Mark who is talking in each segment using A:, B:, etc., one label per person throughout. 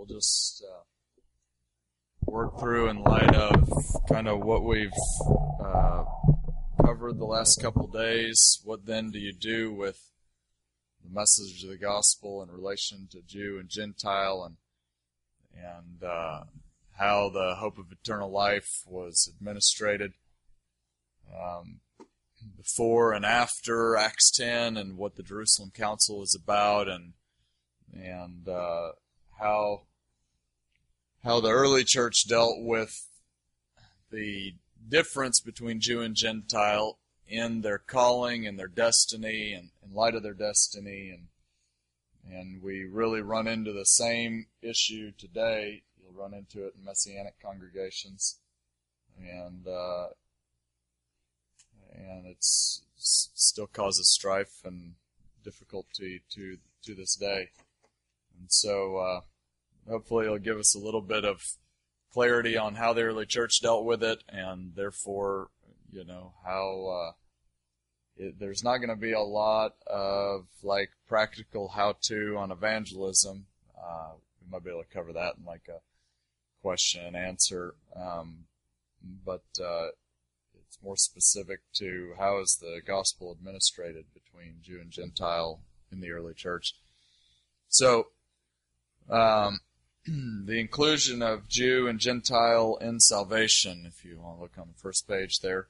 A: we'll just uh, work through in light of kind of what we've uh, covered the last couple days. What then do you do with the message of the gospel in relation to Jew and Gentile, and and uh, how the hope of eternal life was administrated um, before and after Acts 10, and what the Jerusalem Council is about, and and uh, how how the early church dealt with the difference between Jew and Gentile in their calling and their destiny and in light of their destiny and and we really run into the same issue today. You'll run into it in messianic congregations, and uh, and it's still causes strife and difficulty to to this day. And so, uh, hopefully, it'll give us a little bit of clarity on how the early church dealt with it, and therefore, you know, how uh, it, there's not going to be a lot of like practical how-to on evangelism. Uh, we might be able to cover that in like a question and answer, um, but uh, it's more specific to how is the gospel administrated between Jew and Gentile in the early church. So um, the inclusion of Jew and Gentile in salvation, if you want to look on the first page there,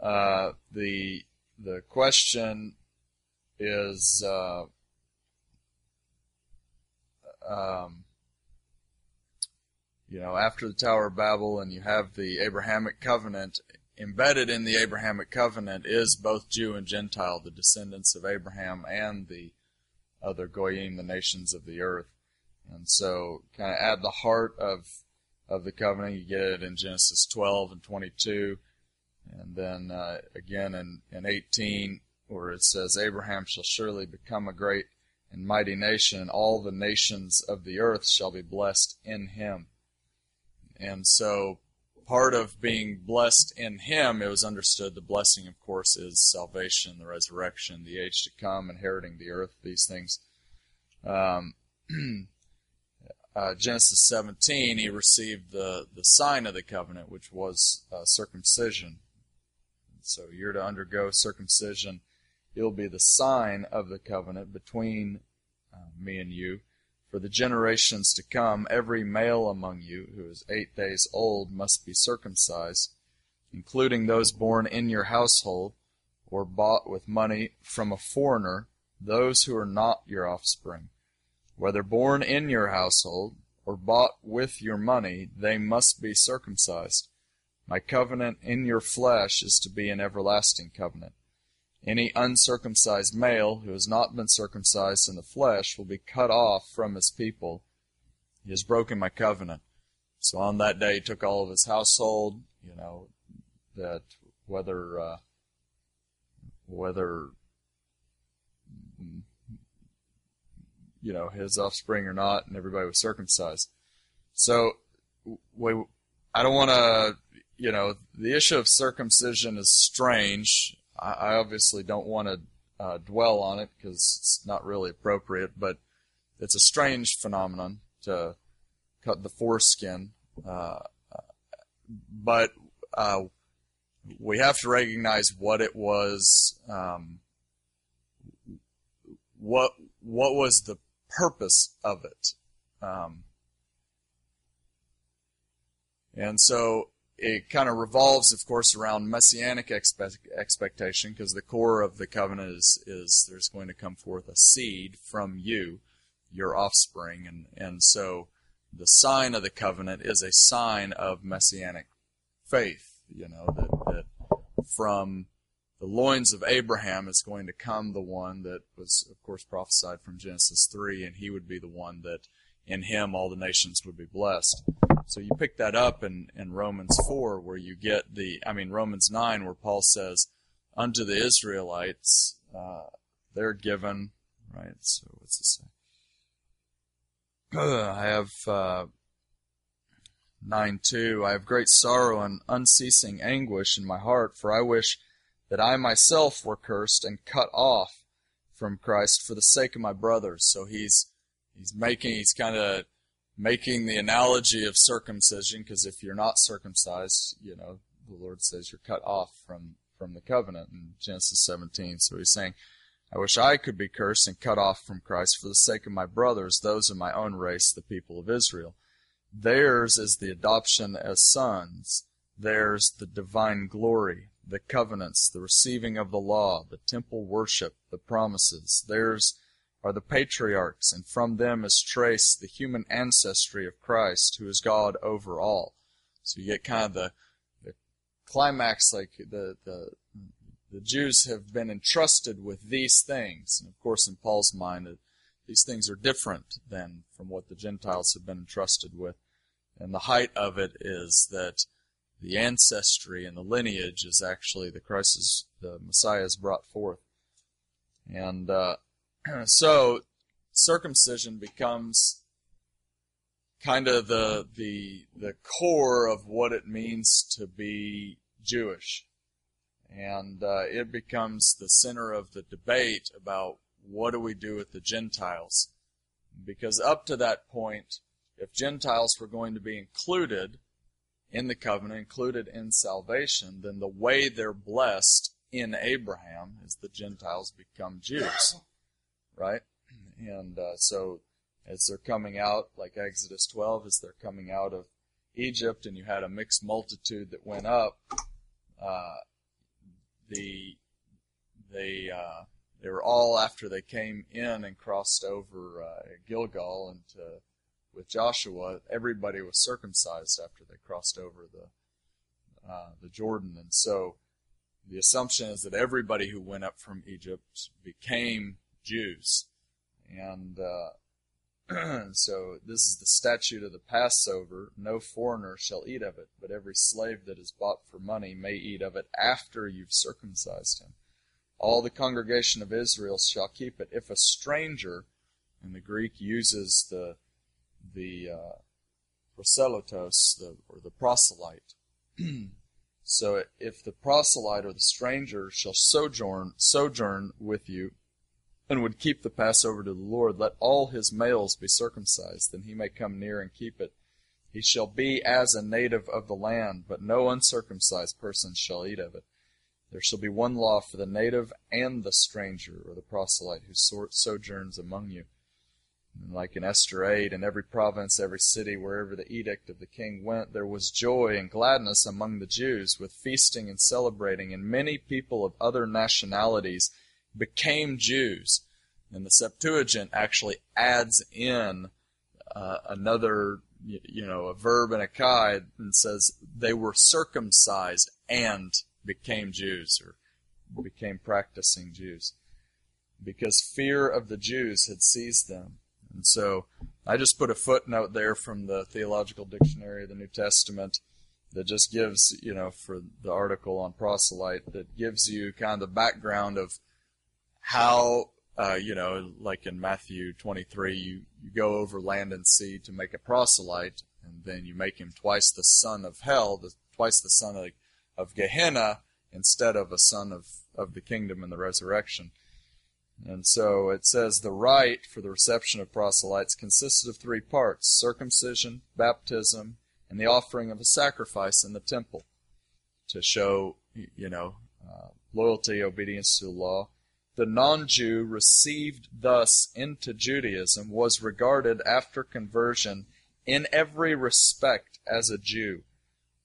A: uh, the the question is uh, um, you know after the Tower of Babel and you have the Abrahamic covenant embedded in the Abrahamic covenant is both Jew and Gentile, the descendants of Abraham and the other goyim, the nations of the earth. And so, kind of add the heart of of the covenant. You get it in Genesis 12 and 22, and then uh, again in, in 18, where it says, "Abraham shall surely become a great and mighty nation, and all the nations of the earth shall be blessed in him." And so, part of being blessed in him, it was understood the blessing, of course, is salvation, the resurrection, the age to come, inheriting the earth, these things. Um, uh, Genesis 17, he received the, the sign of the covenant, which was uh, circumcision. So you're to undergo circumcision. It'll be the sign of the covenant between uh, me and you. For the generations to come, every male among you who is eight days old must be circumcised, including those born in your household or bought with money from a foreigner, those who are not your offspring whether born in your household or bought with your money, they must be circumcised. My covenant in your flesh is to be an everlasting covenant. Any uncircumcised male who has not been circumcised in the flesh will be cut off from his people. He has broken my covenant. So on that day he took all of his household, you know, that whether uh, whether you know, his offspring or not, and everybody was circumcised. So, we, I don't want to, you know, the issue of circumcision is strange. I, I obviously don't want to uh, dwell on it because it's not really appropriate, but it's a strange phenomenon to cut the foreskin. Uh, but uh, we have to recognize what it was. Um, what what was the purpose of it. Um, and so it kind of revolves, of course, around messianic expect- expectation because the core of the covenant is, is there's going to come forth a seed from you, your offspring. And, and so the sign of the covenant is a sign of messianic faith, you know, that, that from the loins of Abraham is going to come the one that was, of course, prophesied from Genesis 3, and he would be the one that in him all the nations would be blessed. So you pick that up in, in Romans 4, where you get the, I mean, Romans 9, where Paul says, Unto the Israelites, uh, they're given, right? So what's it say? I have uh, 9 2. I have great sorrow and unceasing anguish in my heart, for I wish that I myself were cursed and cut off from Christ for the sake of my brothers. So he's he's making he's kind of making the analogy of circumcision, because if you're not circumcised, you know, the Lord says you're cut off from, from the covenant in Genesis 17. So he's saying, I wish I could be cursed and cut off from Christ for the sake of my brothers, those of my own race, the people of Israel. Theirs is the adoption as sons. Theirs the divine glory, the covenants, the receiving of the law, the temple worship, the promises. Theirs are the patriarchs, and from them is traced the human ancestry of Christ, who is God over all. So you get kind of the, the climax, like the, the the Jews have been entrusted with these things. And of course, in Paul's mind, these things are different than from what the Gentiles have been entrusted with. And the height of it is that the ancestry and the lineage is actually the Christ is, the Messiah is brought forth. And uh, so circumcision becomes kind of the the the core of what it means to be Jewish, and uh, it becomes the center of the debate about what do we do with the Gentiles, because up to that point, if Gentiles were going to be included in the covenant, included in salvation, then the way they're blessed in Abraham is the Gentiles become Jews right? And uh, so as they're coming out, like Exodus 12, as they're coming out of Egypt, and you had a mixed multitude that went up, uh, the they uh, they were all after they came in and crossed over uh, Gilgal and to, with Joshua. Everybody was circumcised after they crossed over the uh, the Jordan, and so the assumption is that everybody who went up from Egypt became Jews. And uh, so this is the statute of the Passover. No foreigner shall eat of it, but every slave that is bought for money may eat of it after you've circumcised him. All the congregation of Israel shall keep it. If a stranger, and the Greek uses the the uh, proselytos, the, or the proselyte. so if the proselyte or the stranger shall sojourn sojourn with you and would keep the Passover to the Lord, let all his males be circumcised, then he may come near and keep it. He shall be as a native of the land, but no uncircumcised person shall eat of it. There shall be one law for the native and the stranger, or the proselyte who sojourns among you. Like in Esther 8, in every province, every city, wherever the edict of the king went, there was joy and gladness among the Jews, with feasting and celebrating, and many people of other nationalities became Jews. And the Septuagint actually adds in uh, another, you know, a verb and a chi and says they were circumcised and became Jews or became practicing Jews because fear of the Jews had seized them. And so I just put a footnote there from the Theological Dictionary of the New Testament that just gives, you know, for the article on proselyte, that gives you kind of the background of how uh, you know, like in Matthew 23, you, you go over land and sea to make a proselyte, and then you make him twice the son of hell, the, twice the son of, of Gehenna, instead of a son of, of the kingdom and the resurrection. And so it says the rite for the reception of proselytes consisted of three parts circumcision, baptism, and the offering of a sacrifice in the temple to show, you know, uh, loyalty, obedience to the law the non-Jew received thus into Judaism was regarded after conversion in every respect as a Jew.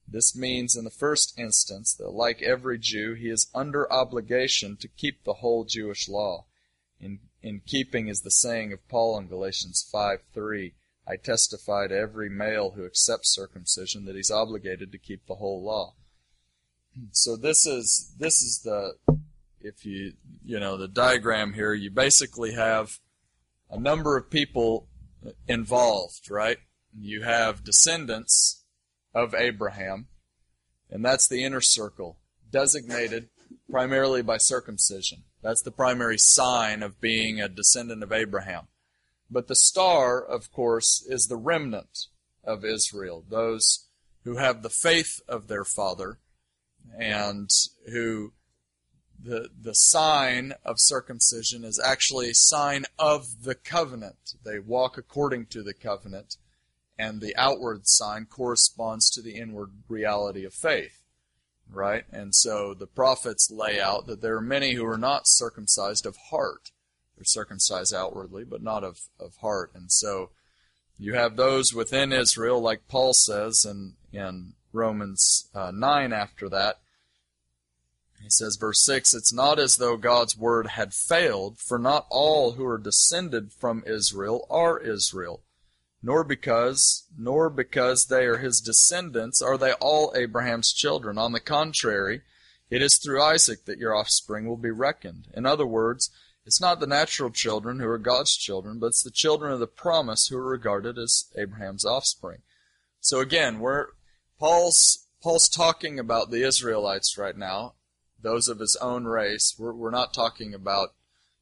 A: This means, in the first instance, that like every Jew, he is under obligation to keep the whole Jewish law. In, in keeping is the saying of Paul in Galatians 5:3, I testify to every male who accepts circumcision that he's obligated to keep the whole law. So this is this is the if you, you know, the diagram here, you basically have a number of people involved, right? You have descendants of Abraham, and that's the inner circle, designated primarily by circumcision. That's the primary sign of being a descendant of Abraham. But the star, of course, is the remnant of Israel, those who have the faith of their father and who the, the sign of circumcision is actually a sign of the covenant. They walk according to the covenant. and the outward sign corresponds to the inward reality of faith. Right? And so the prophets lay out that there are many who are not circumcised of heart. They're circumcised outwardly, but not of, of heart. And so you have those within Israel, like Paul says in, in Romans uh, 9 after that. He says, verse 6 It's not as though God's word had failed, for not all who are descended from Israel are Israel nor because nor because they are his descendants are they all Abraham's children. On the contrary, it is through Isaac that your offspring will be reckoned. In other words, it's not the natural children who are God's children, but it's the children of the promise who are regarded as Abraham's offspring. So again, we're Paul's Paul's talking about the Israelites right now, those of his own race. We're, we're not talking about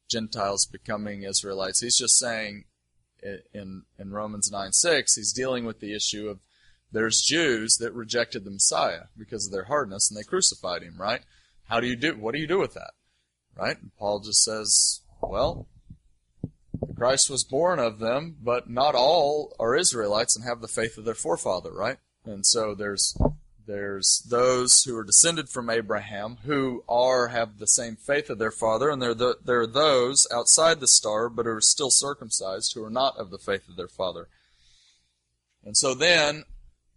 A: Gentiles becoming Israelites. He's just saying in, in Romans 9 6, he's dealing with the issue of there's Jews that rejected the Messiah because of their hardness and they crucified him, right? How do you do, what do you do with that? Right? And Paul just says, well, Christ was born of them, but not all are Israelites and have the faith of their forefather, right? And so there's there's those who are descended from Abraham who are have the same faith of their father, and there the, there are those outside the star but are still circumcised who are not of the faith of their father. And so then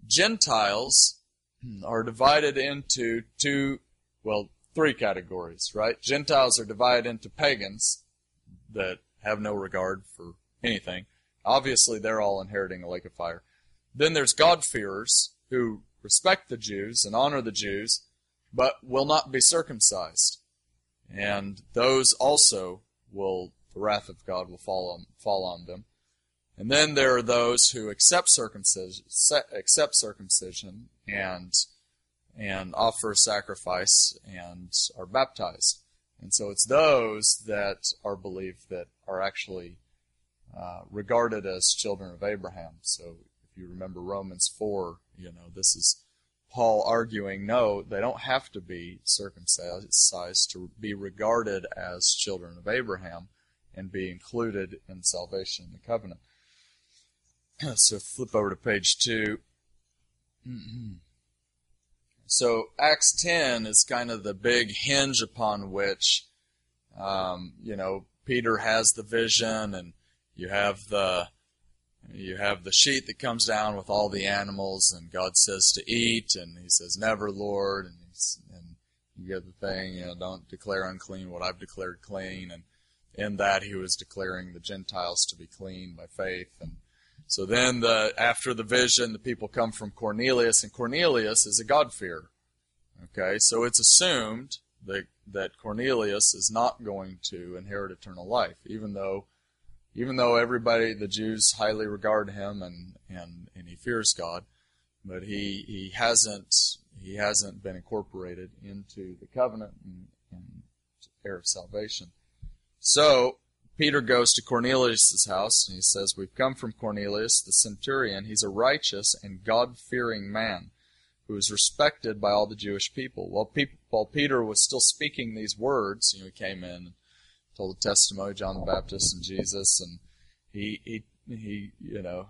A: Gentiles are divided into two, well, three categories, right? Gentiles are divided into pagans that have no regard for anything. Obviously, they're all inheriting a lake of fire. Then there's God-fearers who respect the Jews and honor the Jews, but will not be circumcised. And those also will, the wrath of God will fall on, fall on them. And then there are those who accept circumcision, accept circumcision and, and offer sacrifice and are baptized. And so it's those that are believed that are actually uh, regarded as children of Abraham. So if you remember Romans 4, you know, this is Paul arguing, no, they don't have to be circumcised to be regarded as children of Abraham and be included in salvation in the covenant. So flip over to page 2. So Acts 10 is kind of the big hinge upon which, um, you know, Peter has the vision and you have the you have the sheet that comes down with all the animals, and God says to eat, and He says, "Never, Lord," and, and you get the thing, you know, don't declare unclean what I've declared clean, and in that He was declaring the Gentiles to be clean by faith, and so then the after the vision, the people come from Cornelius, and Cornelius is a God-fearer. Okay, so it's assumed that that Cornelius is not going to inherit eternal life, even though even though everybody, the Jews, highly regard him and, and, and he fears God, but he, he hasn't he hasn't been incorporated into the covenant and, and heir of salvation. So Peter goes to Cornelius' house and he says, We've come from Cornelius, the centurion. He's a righteous and God fearing man who is respected by all the Jewish people. While, people, while Peter was still speaking these words, you know, he came in told the testimony of John the Baptist and Jesus, and he he he you know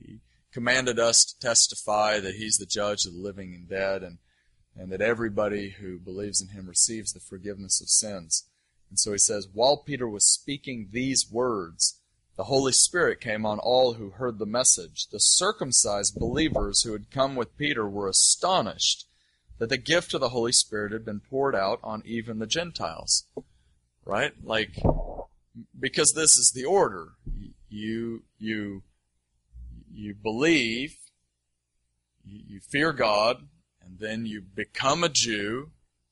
A: he commanded us to testify that he's the judge of the living and dead, and and that everybody who believes in him receives the forgiveness of sins. And so he says, while Peter was speaking these words, the Holy Spirit came on all who heard the message. The circumcised believers who had come with Peter were astonished that the gift of the Holy Spirit had been poured out on even the Gentiles right? Like, because this is the order. You, you, you believe, you fear God, and then you become a Jew,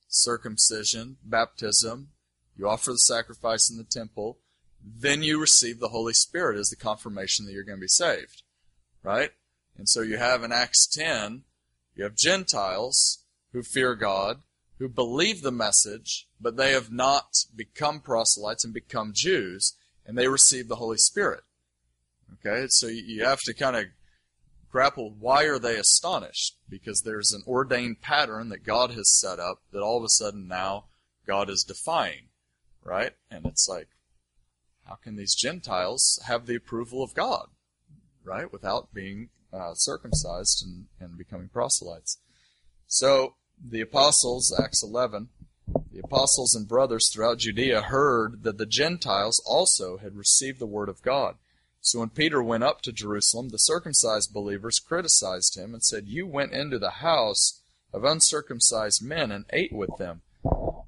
A: circumcision, baptism, you offer the sacrifice in the temple, then you receive the Holy Spirit as the confirmation that you're going to be saved. Right? And so you have in Acts 10, you have Gentiles who fear God, who believe the message, but they have not become proselytes and become Jews, and they receive the Holy Spirit. Okay, so you have to kind of grapple why are they astonished? Because there's an ordained pattern that God has set up that all of a sudden now God is defying, right? And it's like, how can these Gentiles have the approval of God? right? Without being uh, circumcised and, and becoming proselytes. So the apostles, Acts 11, the apostles and brothers throughout Judea heard that the Gentiles also had received the word of God. So when Peter went up to Jerusalem, the circumcised believers criticized him and said, You went into the house of uncircumcised men and ate with them.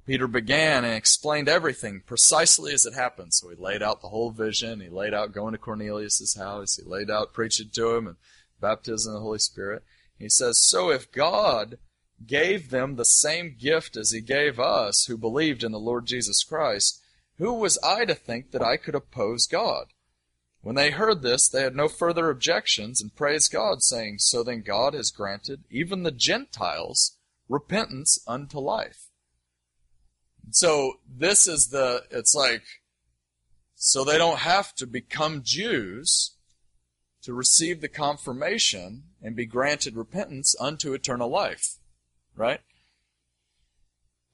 A: Peter began and explained everything precisely as it happened. So he laid out the whole vision. He laid out going to Cornelius' house. He laid out preaching to him and baptism of the Holy Spirit. He says, So if God gave them the same gift as he gave us who believed in the Lord Jesus Christ, who was I to think that I could oppose God? When they heard this, they had no further objections and praised God, saying, So then God has granted even the Gentiles repentance unto life. So this is the, it's like, so they don't have to become Jews to receive the confirmation and be granted repentance unto eternal life. Right?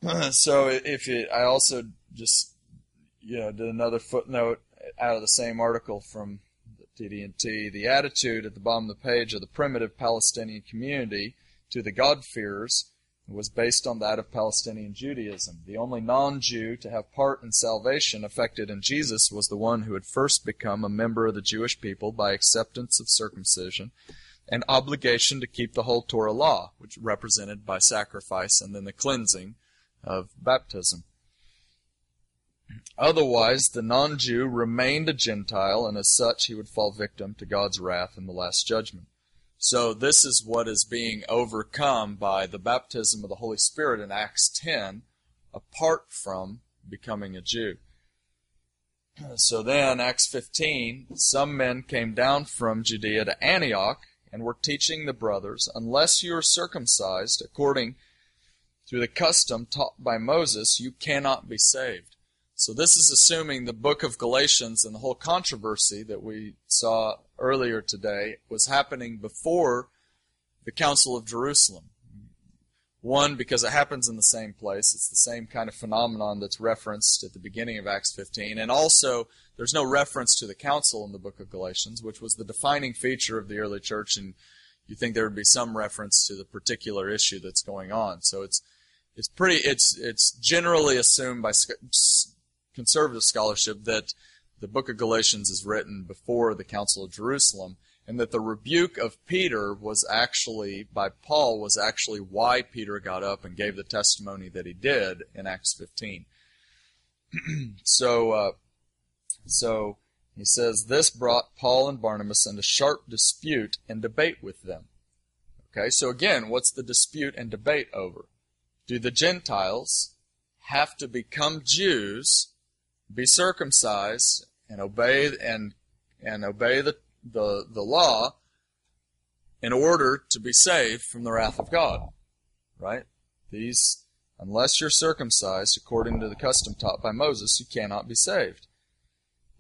A: so if I also just, you know, did another footnote out of the same article from TDNT. The attitude at the bottom of the page of the primitive Palestinian community to the God-fearers was based on that of Palestinian Judaism. The only non-Jew to have part in salvation affected in Jesus was the one who had first become a member of the Jewish people by acceptance of circumcision and obligation to keep the whole Torah law, which represented by sacrifice and then the cleansing of baptism. Otherwise, the non Jew remained a Gentile, and as such, he would fall victim to God's wrath in the last judgment. So, this is what is being overcome by the baptism of the Holy Spirit in Acts 10, apart from becoming a Jew. So then, Acts 15, some men came down from Judea to Antioch and were teaching the brothers, unless you are circumcised according to the custom taught by Moses, you cannot be saved. So this is assuming the book of Galatians and the whole controversy that we saw earlier today was happening before the Council of Jerusalem. One, because it happens in the same place. It's the same kind of phenomenon that's referenced at the beginning of Acts 15. And also, there's no reference to the council in the book of Galatians, which was the defining feature of the early church, and you think there would be some reference to the particular issue that's going on. So it's it's pretty it's it's generally assumed by conservative scholarship that the book of Galatians is written before the Council of Jerusalem, and that the rebuke of Peter was actually, by Paul, was actually why Peter got up and gave the testimony that he did in Acts 15. so, uh, so he says, This brought Paul and Barnabas into sharp dispute and debate with them. Okay, so again, what's the dispute and debate over? Do the Gentiles have to become Jews be circumcised and obey and and obey the, the, the law in order to be saved from the wrath of God. Right? These unless you're circumcised according to the custom taught by Moses, you cannot be saved.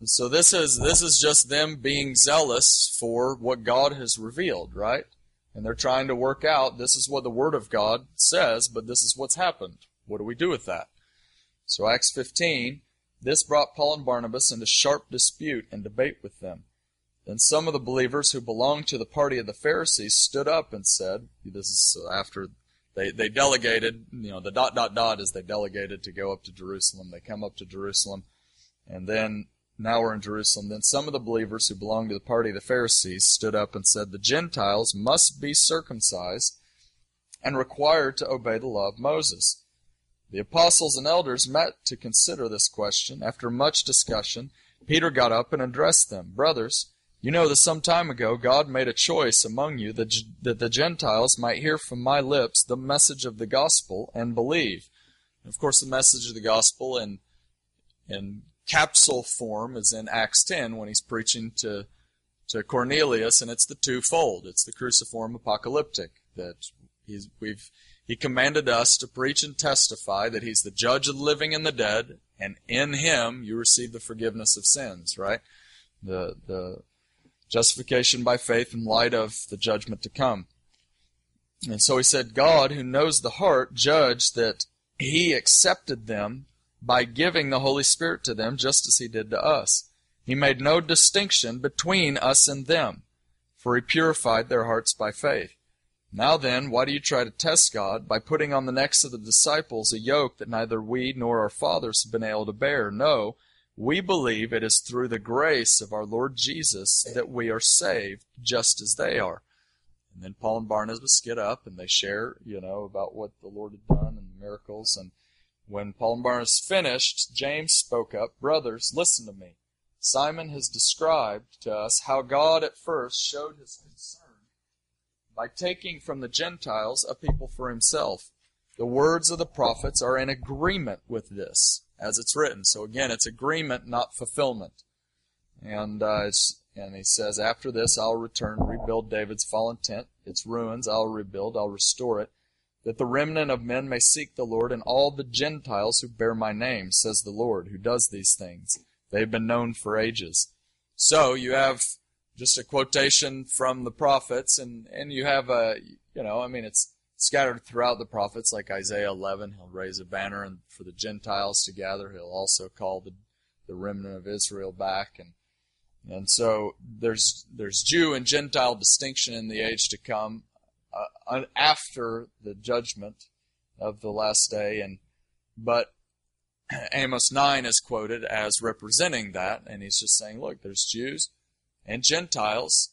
A: And so this is this is just them being zealous for what God has revealed, right? And they're trying to work out this is what the Word of God says, but this is what's happened. What do we do with that? So Acts 15, this brought Paul and Barnabas into sharp dispute and debate with them. Then some of the believers who belonged to the party of the Pharisees stood up and said, This is after they, they delegated, you know, the dot dot dot is they delegated to go up to Jerusalem. They come up to Jerusalem, and then now we're in Jerusalem. Then some of the believers who belonged to the party of the Pharisees stood up and said, The Gentiles must be circumcised and required to obey the law of Moses. The apostles and elders met to consider this question. After much discussion, Peter got up and addressed them. Brothers, you know that some time ago God made a choice among you that, that the Gentiles might hear from my lips the message of the gospel and believe. And of course, the message of the gospel in, in capsule form is in Acts 10 when he's preaching to, to Cornelius, and it's the twofold. It's the cruciform apocalyptic that he's, we've he commanded us to preach and testify that He's the judge of the living and the dead, and in Him you receive the forgiveness of sins, right? The, the justification by faith in light of the judgment to come. And so he said, God, who knows the heart, judged that He accepted them by giving the Holy Spirit to them just as He did to us. He made no distinction between us and them for he purified their hearts by faith. Now then, why do you try to test God by putting on the necks of the disciples a yoke that neither we nor our fathers have been able to bear? No, we believe it is through the grace of our Lord Jesus that we are saved, just as they are. And then Paul and Barnabas get up and they share, you know, about what the Lord had done and the miracles. And when Paul and Barnabas finished, James spoke up, Brothers, listen to me. Simon has described to us how God at first showed his concern by taking from the Gentiles a people for himself. The words of the prophets are in agreement with this, as it's written. So again, it's agreement, not fulfillment. And uh, and he says, After this I'll return, rebuild David's fallen tent, its ruins I'll rebuild, I'll restore it, that the remnant of men may seek the Lord, and all the Gentiles who bear my name, says the Lord, who does these things. They've been known for ages. So you have just a quotation from the prophets, and, and you have a, you know, I mean, it's scattered throughout the prophets, like Isaiah 11. He'll raise a banner and for the Gentiles to gather. He'll also call the, the remnant of Israel back. And, and so there's, there's Jew and Gentile distinction in the age to come uh, after the judgment of the last day. And, but Amos 9 is quoted as representing that, and he's just saying, look, there's Jews and Gentiles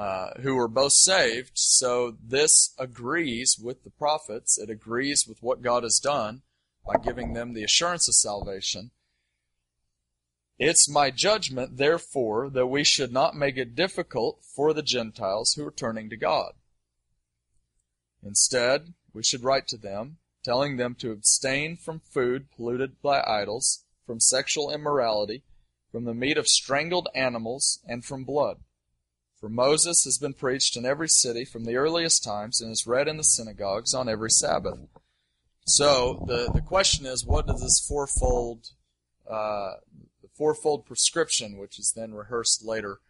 A: uh, who were both saved. So this agrees with the prophets. It agrees with what God has done by giving them the assurance of salvation. It's my judgment, therefore, that we should not make it difficult for the Gentiles who are turning to God. Instead, we should write to them, telling them to abstain from food polluted by idols, from sexual immorality, from the meat of strangled animals, and from blood. For Moses has been preached in every city from the earliest times and is read in the synagogues on every Sabbath. So the, the question is, what does this fourfold uh, fourfold prescription, which is then rehearsed later,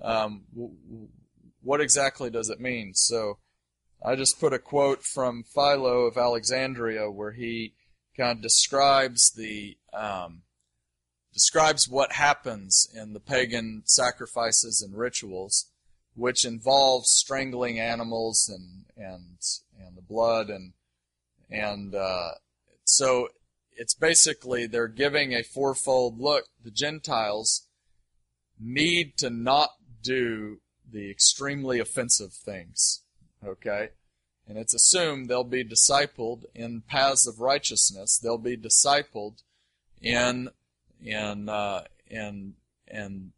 A: um, w- what exactly does it mean? So I just put a quote from Philo of Alexandria where he kind of describes the um, describes what happens in the pagan sacrifices and rituals, which involves strangling animals and and and the blood and and uh, so it's basically they're giving a fourfold look. The Gentiles need to not do the extremely offensive things. Okay? And it's assumed they'll be discipled in paths of righteousness. They'll be discipled in in uh, in in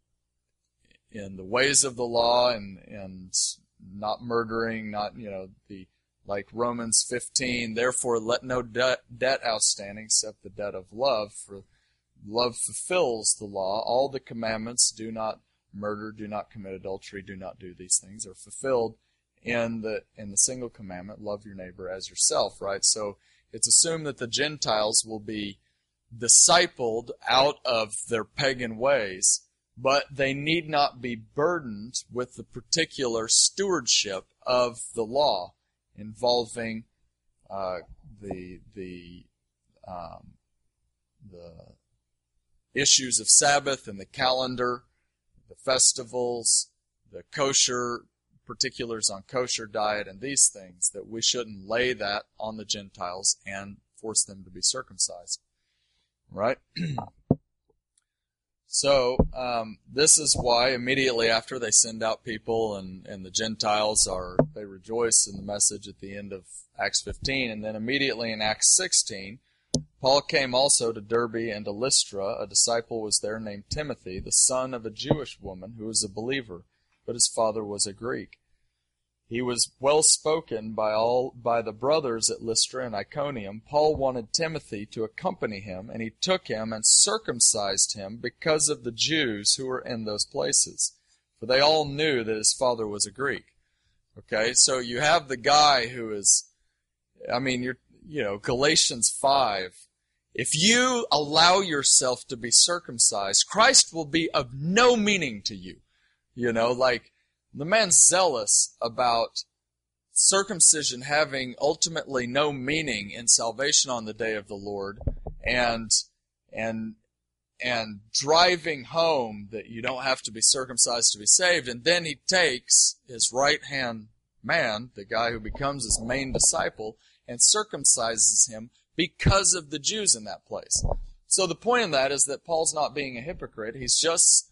A: in the ways of the law and and not murdering, not you know the like Romans 15. Therefore, let no debt, debt outstanding except the debt of love, for love fulfills the law. All the commandments: do not murder, do not commit adultery, do not do these things, are fulfilled in the in the single commandment: love your neighbor as yourself. Right. So it's assumed that the Gentiles will be discipled out of their pagan ways, but they need not be burdened with the particular stewardship of the law involving uh, the the um, the issues of Sabbath and the calendar, the festivals, the kosher particulars on kosher diet, and these things that we shouldn't lay that on the Gentiles and force them to be circumcised right? so um, this is why immediately after they send out people and, and the Gentiles are they rejoice in the message at the end of Acts 15, and then immediately in Acts 16, Paul came also to Derbe and to Lystra. A disciple was there named Timothy, the son of a Jewish woman who was a believer, but his father was a Greek. He was well spoken by all by the brothers at Lystra and Iconium. Paul wanted Timothy to accompany him, and he took him and circumcised him because of the Jews who were in those places. For they all knew that his father was a Greek. Okay, so you have the guy who is I mean you're you know, Galatians five. If you allow yourself to be circumcised, Christ will be of no meaning to you. You know, like the man's zealous about circumcision having ultimately no meaning in salvation on the day of the Lord, and and and driving home that you don't have to be circumcised to be saved. And then he takes his right hand man, the guy who becomes his main disciple, and circumcises him because of the Jews in that place. So the point of that is that Paul's not being a hypocrite. He's just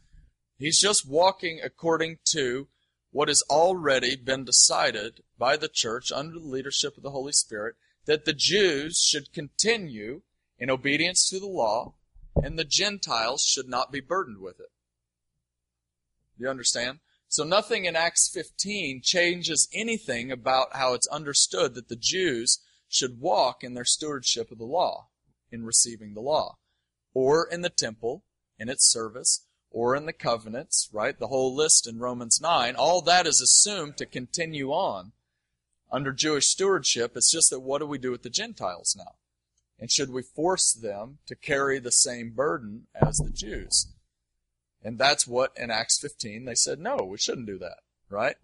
A: he's just walking according to what has already been decided by the church under the leadership of the Holy Spirit that the Jews should continue in obedience to the law and the Gentiles should not be burdened with it. Do you understand? So nothing in Acts 15 changes anything about how it's understood that the Jews should walk in their stewardship of the law, in receiving the law, or in the temple, in its service, or in the covenants, right? The whole list in Romans 9, all that is assumed to continue on under Jewish stewardship. It's just that what do we do with the Gentiles now? And should we force them to carry the same burden as the Jews? And that's what in Acts 15 they said, no, we shouldn't do that, right?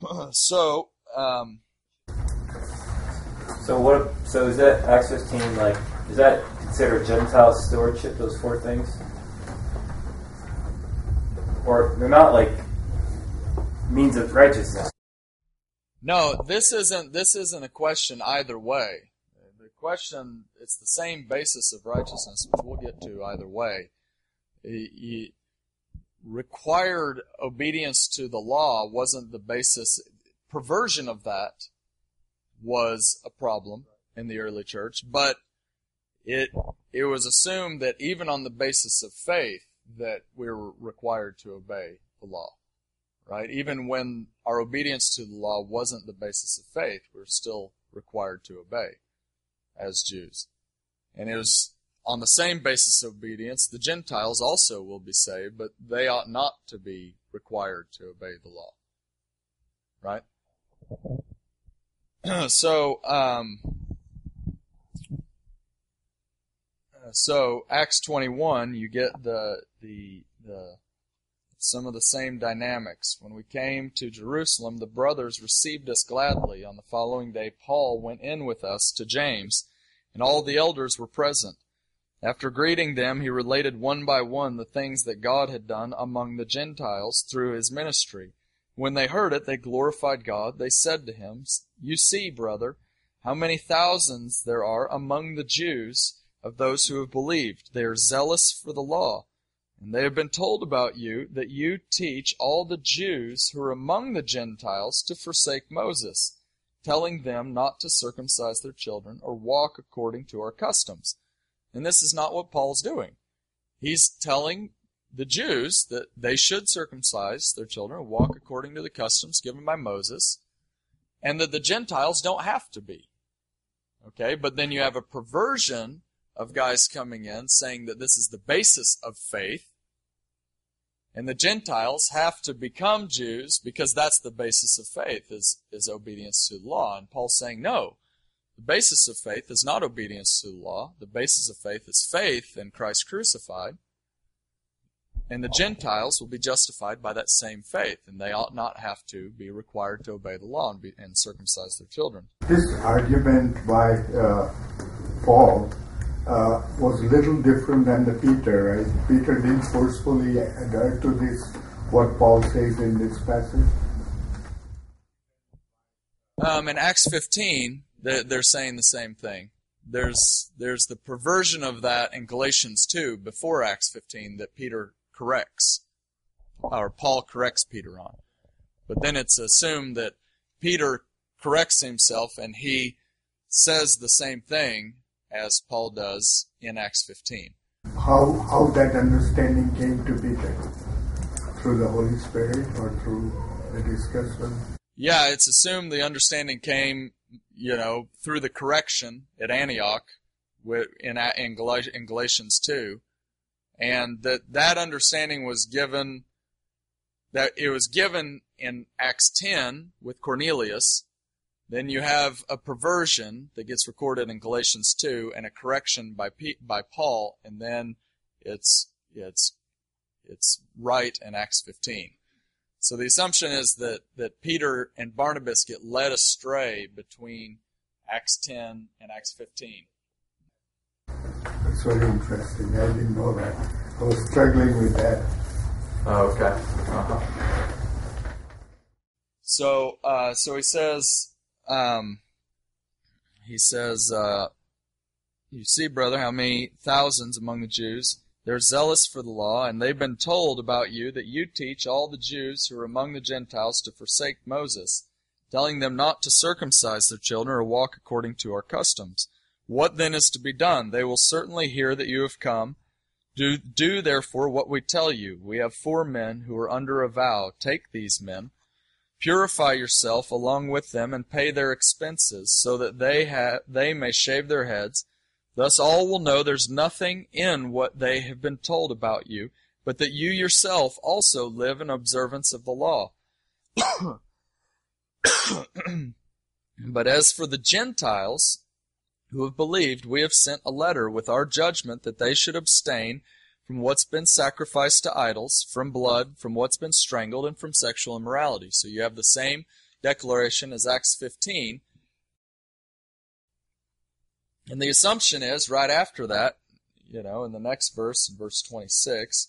A: so, um,
B: so what? So is that Acts 15 like? Is that considered Gentile stewardship? Those four things, or they're not like means of righteousness?
A: No, this isn't. This isn't a question either way The question, it's the same basis of righteousness, which we'll get to either way. He, required obedience to the law wasn't the basis. Perversion of that was a problem in the early church, but it it was assumed that even on the basis of faith that we're required to obey the law. Right? Even when our obedience to the law wasn't the basis of faith, we we're still required to obey as Jews. And it was on the same basis of obedience, the Gentiles also will be saved, but they ought not to be required to obey the law. Right? so, um, so Acts 21, you get the, the, the, some of the same dynamics. When we came to Jerusalem, the brothers received us gladly. On the following day, Paul went in with us to James and all the elders were present. After greeting them, he related one by one the things that God had done among the Gentiles through his ministry. When they heard it, they glorified God. They said to him, You see, brother, how many thousands there are among the Jews of those who have believed. They are zealous for the law. And they have been told about you that you teach all the Jews who are among the Gentiles to forsake Moses telling them not to circumcise their children or walk according to our customs. And this is not what Paul's doing. He's telling the Jews that they should circumcise their children and walk according to the customs given by Moses, and that the Gentiles don't have to be. Okay, but then you have a perversion of guys coming in saying that this is the basis of faith, and the Gentiles have to become Jews because that's the basis of faith, is, is obedience to the law. And Paul's saying, no, the basis of faith is not obedience to the law. The basis of faith is faith in Christ crucified. And the Gentiles will be justified by that same faith, and they ought not have to be required to obey the law and, be, and circumcise their children.
C: This argument by uh, Paul uh, was little different than the Peter, right? Peter didn't forcefully adhere to this, what Paul says in this passage.
A: Um, in Acts 15, they're, they're saying the same thing. There's there's the perversion of that in Galatians 2 before Acts 15 that Peter corrects, or Paul corrects Peter on. But then it's assumed that Peter corrects himself and he says the same thing as Paul does in Acts 15.
C: How, how that understanding came to be there? Through the Holy Spirit or through the discussion?
A: Yeah, it's assumed the understanding came, you know, through the correction at Antioch in, in, in Galatians 2. And that that understanding was given, that it was given in Acts 10 with Cornelius, then you have a perversion that gets recorded in Galatians 2 and a correction by P, by Paul and then it's it's it's right in Acts 15. So the assumption is that that Peter and Barnabas get led astray between Acts 10 and Acts 15.
C: That's very interesting. I didn't know that. I was struggling with that.
D: Oh, okay. Uh-huh.
A: So, uh, so he says, um, he says, uh, you see, brother, how many thousands among the Jews they're zealous for the law, and they've been told about you that you teach all the Jews who are among the Gentiles to forsake Moses, telling them not to circumcise their children or walk according to our customs. What then is to be done? They will certainly hear that you have come. Do, do therefore what we tell you. We have four men who are under a vow. Take these men, purify yourself along with them, and pay their expenses, so that they ha- they may shave their heads Thus all will know there's nothing in what they have been told about you, but that you yourself also live in observance of the law. but as for the Gentiles who have believed, we have sent a letter with our judgment that they should abstain from what's been sacrificed to idols, from blood, from what's been strangled, and from sexual immorality. So you have the same declaration as Acts 15 and the assumption is right after that, you know, in the next verse, verse 26,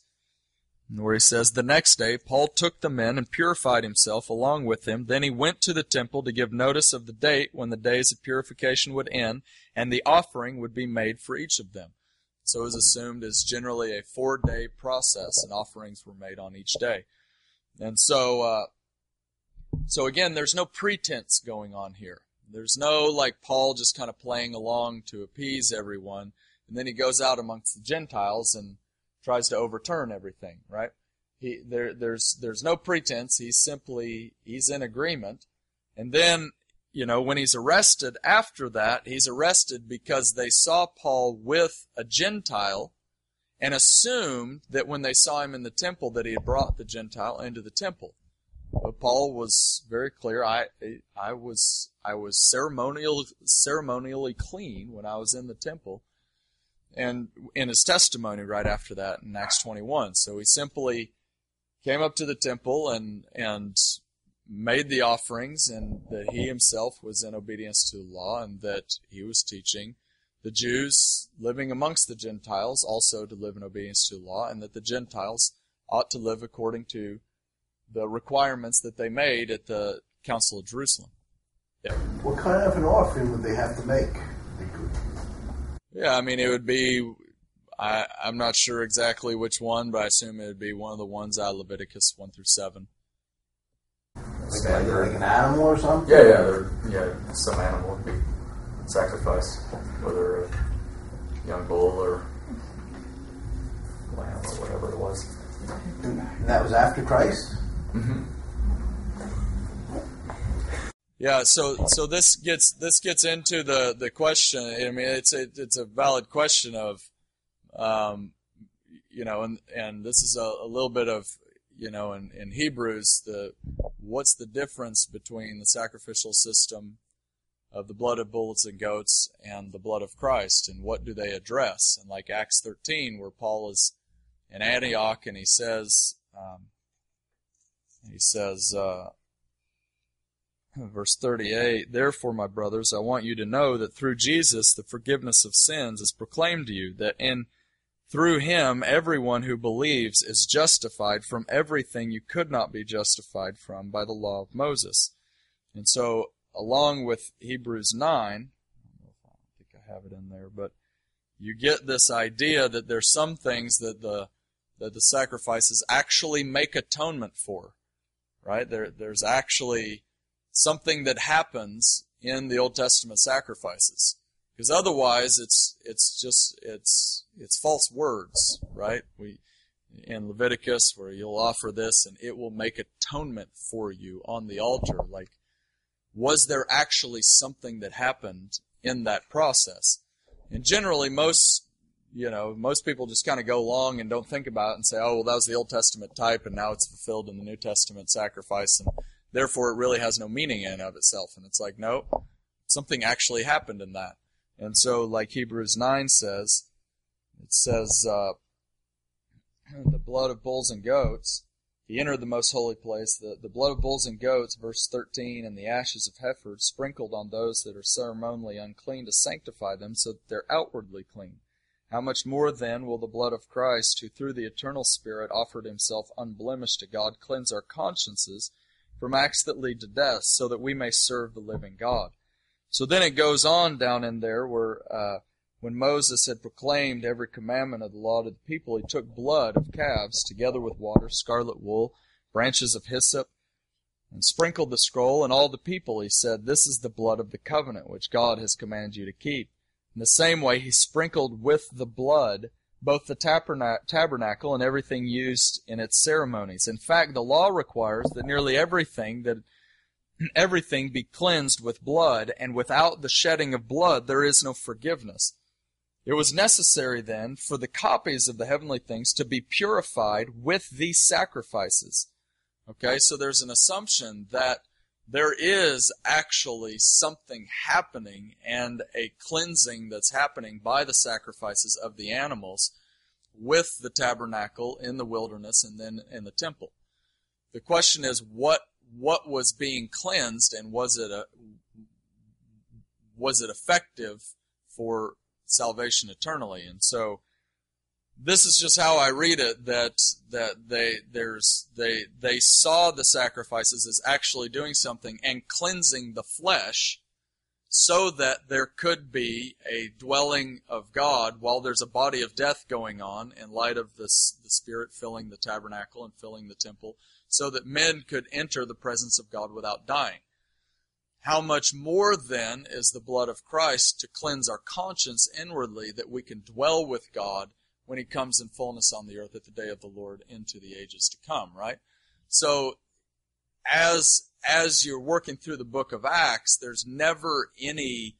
A: where he says, The next day Paul took the men and purified himself along with them. Then he went to the temple to give notice of the date when the days of purification would end, and the offering would be made for each of them. So it was assumed as generally a four day process, and offerings were made on each day. And so, uh, so again, there's no pretense going on here. There's no like Paul just kind of playing along to appease everyone, and then he goes out amongst the Gentiles and tries to overturn everything, right? He there there's there's no pretense. He's simply he's in agreement, and then you know when he's arrested after that, he's arrested because they saw Paul with a Gentile, and assumed that when they saw him in the temple that he had brought the Gentile into the temple. But Paul was very clear. I I was I was ceremonial ceremonially clean when I was in the temple, and in his testimony right after that in Acts 21. So he simply came up to the temple and and made the offerings, and that he himself was in obedience to the law, and that he was teaching the Jews living amongst the Gentiles also to live in obedience to the law, and that the Gentiles ought to live according to the requirements that they made at the Council of Jerusalem.
E: Yeah. What kind of an offering would they have to make?
A: Yeah, I mean, it would be. I, I'm not sure exactly which one, but I assume it would be one of the ones out of Leviticus 1 through 7.
E: Like, like an animal or something?
D: Yeah, yeah, yeah. Some animal would be sacrificed, whether a young bull or lamb or whatever it was.
E: And that was after Christ?
D: Mm-hmm.
A: Yeah, so so this gets this gets into the, the question. I mean, it's a, it's a valid question of, um, you know, and and this is a, a little bit of you know in, in Hebrews the what's the difference between the sacrificial system of the blood of bulls and goats and the blood of Christ, and what do they address? And like Acts 13, where Paul is in Antioch and he says, um, he says, uh, verse 38, Therefore, my brothers, I want you to know that through Jesus the forgiveness of sins is proclaimed to you, that in through him everyone who believes is justified from everything you could not be justified from by the law of Moses. And so, along with Hebrews 9, I don't think I have it in there, but you get this idea that there's some things that the that the sacrifices actually make atonement for right? There, there's actually something that happens in the Old Testament sacrifices, because otherwise it's it's just it's it's false words, right? We in Leviticus where you'll offer this and it will make atonement for you on the altar. Like, was there actually something that happened in that process? And generally, most you know, most people just kind of go along and don't think about it and say, oh, well, that was the Old Testament type and now it's fulfilled in the New Testament sacrifice and therefore it really has no meaning in and of itself. And it's like, no, something actually happened in that. And so, like Hebrews 9 says, it says, uh, the blood of bulls and goats, he entered the most holy place. The, the blood of bulls and goats, verse 13, and the ashes of heifers sprinkled on those that are ceremonially unclean to sanctify them so that they're outwardly clean How much more then will the blood of Christ, who through the eternal Spirit offered himself unblemished to God, cleanse our consciences from acts that lead to death, so that we may serve the living God? So then it goes on down in there where uh, when Moses had proclaimed every commandment of the law to the people, he took blood of calves together with water, scarlet wool, branches of hyssop, and sprinkled the scroll, and all the people, he said, This is the blood of the covenant which God has commanded you to keep. In the same way, he sprinkled with the blood both the tabernacle and everything used in its ceremonies. In fact, the law requires that nearly everything that everything be cleansed with blood, and without the shedding of blood there is no forgiveness. It was necessary then for the copies of the heavenly things to be purified with these sacrifices. Okay, so there's an assumption that there is actually something happening and a cleansing that's happening by the sacrifices of the animals with the tabernacle in the wilderness and then in the temple. The question is what what was being cleansed and was it a was it effective for salvation eternally? And so this is just how I read it that that they there's they they saw the sacrifices as actually doing something and cleansing the flesh so that there could be a dwelling of God while there's a body of death going on in light of this the spirit filling the tabernacle and filling the temple so that men could enter the presence of God without dying. How much more then is the blood of Christ to cleanse our conscience inwardly that we can dwell with God when he comes in fullness on the earth at the day of the Lord into the ages to come, right? So as as you're working through the book of Acts, there's never any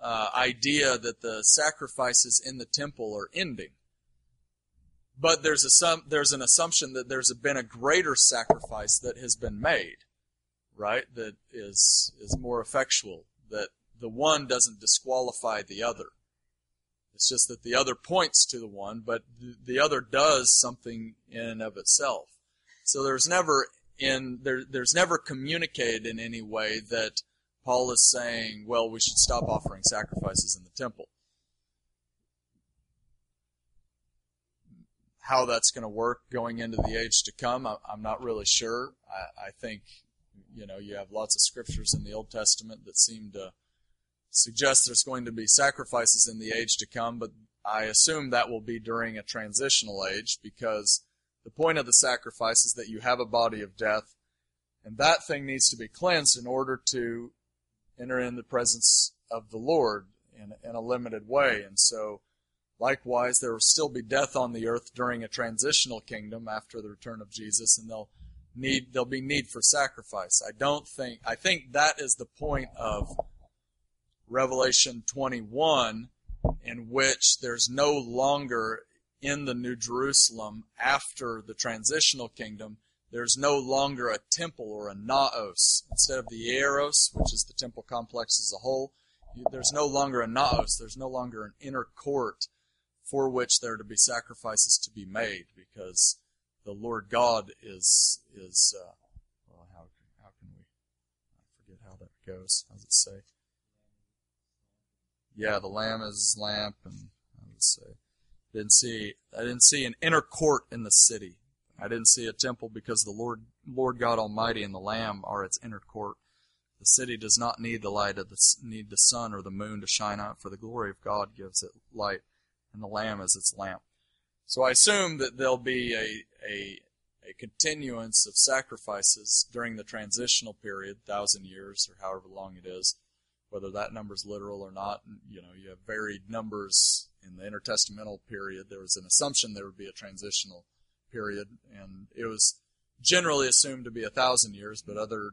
A: uh, idea that the sacrifices in the temple are ending. But there's a there's an assumption that there's been a greater sacrifice that has been made, right? That is is more effectual. That the one doesn't disqualify the other. It's just that the other points to the one, but the other does something in and of itself. So there's never in there, there's never communicated in any way that Paul is saying, well, we should stop offering sacrifices in the temple. How that's going to work going into the age to come, I'm not really sure. I, I think, you know, you have lots of scriptures in the Old Testament that seem to suggest there's going to be sacrifices in the age to come, but I assume that will be during a transitional age because the point of the sacrifice is that you have a body of death, and that thing needs to be cleansed in order to enter in the presence of the Lord in, in a limited way. And so, likewise, there will still be death on the earth during a transitional kingdom after the return of Jesus, and they'll need there'll be need for sacrifice. I don't think I think that is the point of Revelation 21, in which there's no longer in the New Jerusalem after the transitional kingdom, there's no longer a temple or a naos. Instead of the hieron, which is the temple complex as a whole, there's no longer a naos. There's no longer an inner court for which there are to be sacrifices to be made because the Lord God is is uh, well how how can we I forget how that goes. How does it say? yeah, the lamb is his lamp, and I would say didn't see I didn't see an inner court in the city. I didn't see a temple because the Lord Lord God Almighty and the Lamb are its inner court. The city does not need the light of the need the sun or the moon to shine out, for the glory of God gives it light, and the Lamb is its lamp. So I assume that there'll be a a a continuance of sacrifices during the transitional period, thousand years or however long it is, whether that number is literal or not. You know, you have varied numbers in the intertestamental period. There was an assumption there would be a transitional period, and it was generally assumed to be a thousand years, but other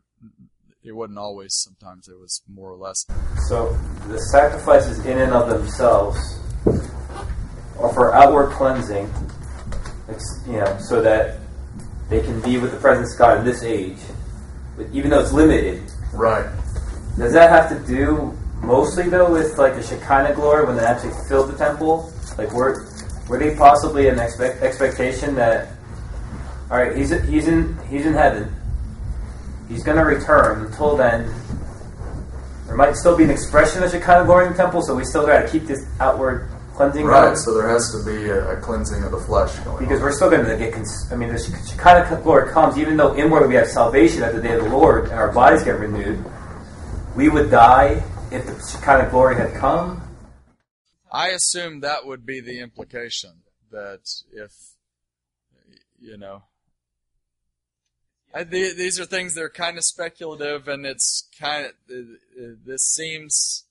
A: it wasn't always. Sometimes it was more or less.
B: So the sacrifices in and of themselves for outward cleansing, you know, so that they can be with the presence of God in this age, but even though it's limited.
D: Right.
B: Does that have to do mostly though with like the Shekinah glory when they actually filled the temple? Like were were they possibly an expect, expectation that all right, he's he's in he's in heaven. He's going to return. Until then, there might still be an expression of Shekinah glory in the temple, so we still got to keep this outward cleansing
D: Right.
B: going?
D: So there has to be a, a cleansing of the flesh going
B: Because
D: on.
B: we're still going to get. Cons- I mean, the Shekinah glory comes, even though inwardly we have salvation at the day of the Lord and our bodies get renewed. We would die if the Shekinah glory had come.
A: I assume that would be the implication that if you know. I, the, these are things that are kind of speculative, and it's kind of this seems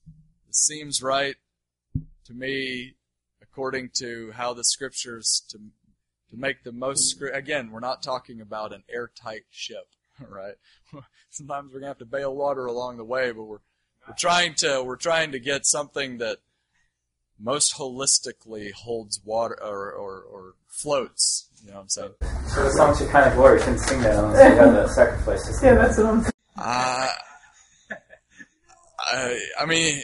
A: this seems right to me, according to how the scriptures to to make the most. Again, we're not talking about an airtight ship, right? Sometimes we're gonna have to bail water along the way, but we're we're trying to we're trying to get something that most holistically holds water or, or, or floats. You know what I'm saying?
B: So the song to kind of glory we shouldn't sing that unless we have the sacrifice system.
F: Yeah, that's what I'm.
A: Uh, I, I mean,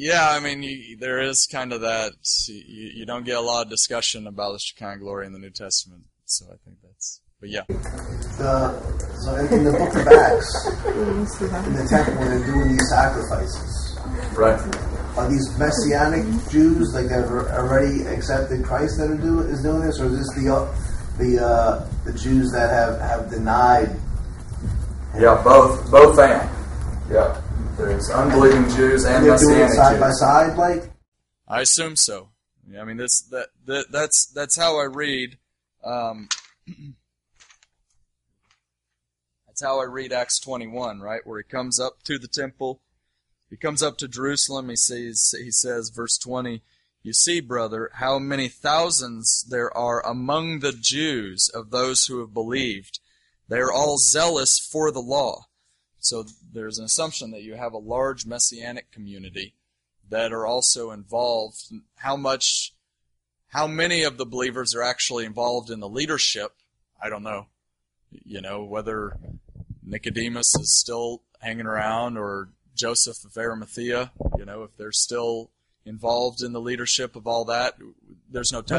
A: yeah, I mean, you, there is kind of that. You, you don't get a lot of discussion about the Shekinah glory in the New Testament, so I think that's. But yeah,
E: The, so in, in the book of Acts, in the temple, when they're doing these sacrifices,
D: Right.
E: are these messianic Jews like that have already accepted Christ that are doing is doing this, or is this the uh, the uh, the Jews that have have denied?
D: Yeah. Both. Both and. Yeah. There's unbelieving Jews and
E: And they're doing it
D: messianic
E: side by side, like.
A: I assume so. Yeah, I mean, this that, that that's that's how I read. Um, that's how I read Acts 21, right, where he comes up to the temple. He comes up to Jerusalem. He says, he says, verse 20, You see, brother, how many thousands there are among the Jews of those who have believed. They are all zealous for the law. So there's an assumption that you have a large messianic community that are also involved. How much, how many of the believers are actually involved in the leadership? I don't know. You know, whether Nicodemus is still hanging around or Joseph of Arimathea, you know, if they're still involved in the leadership of all that, there's no testimony.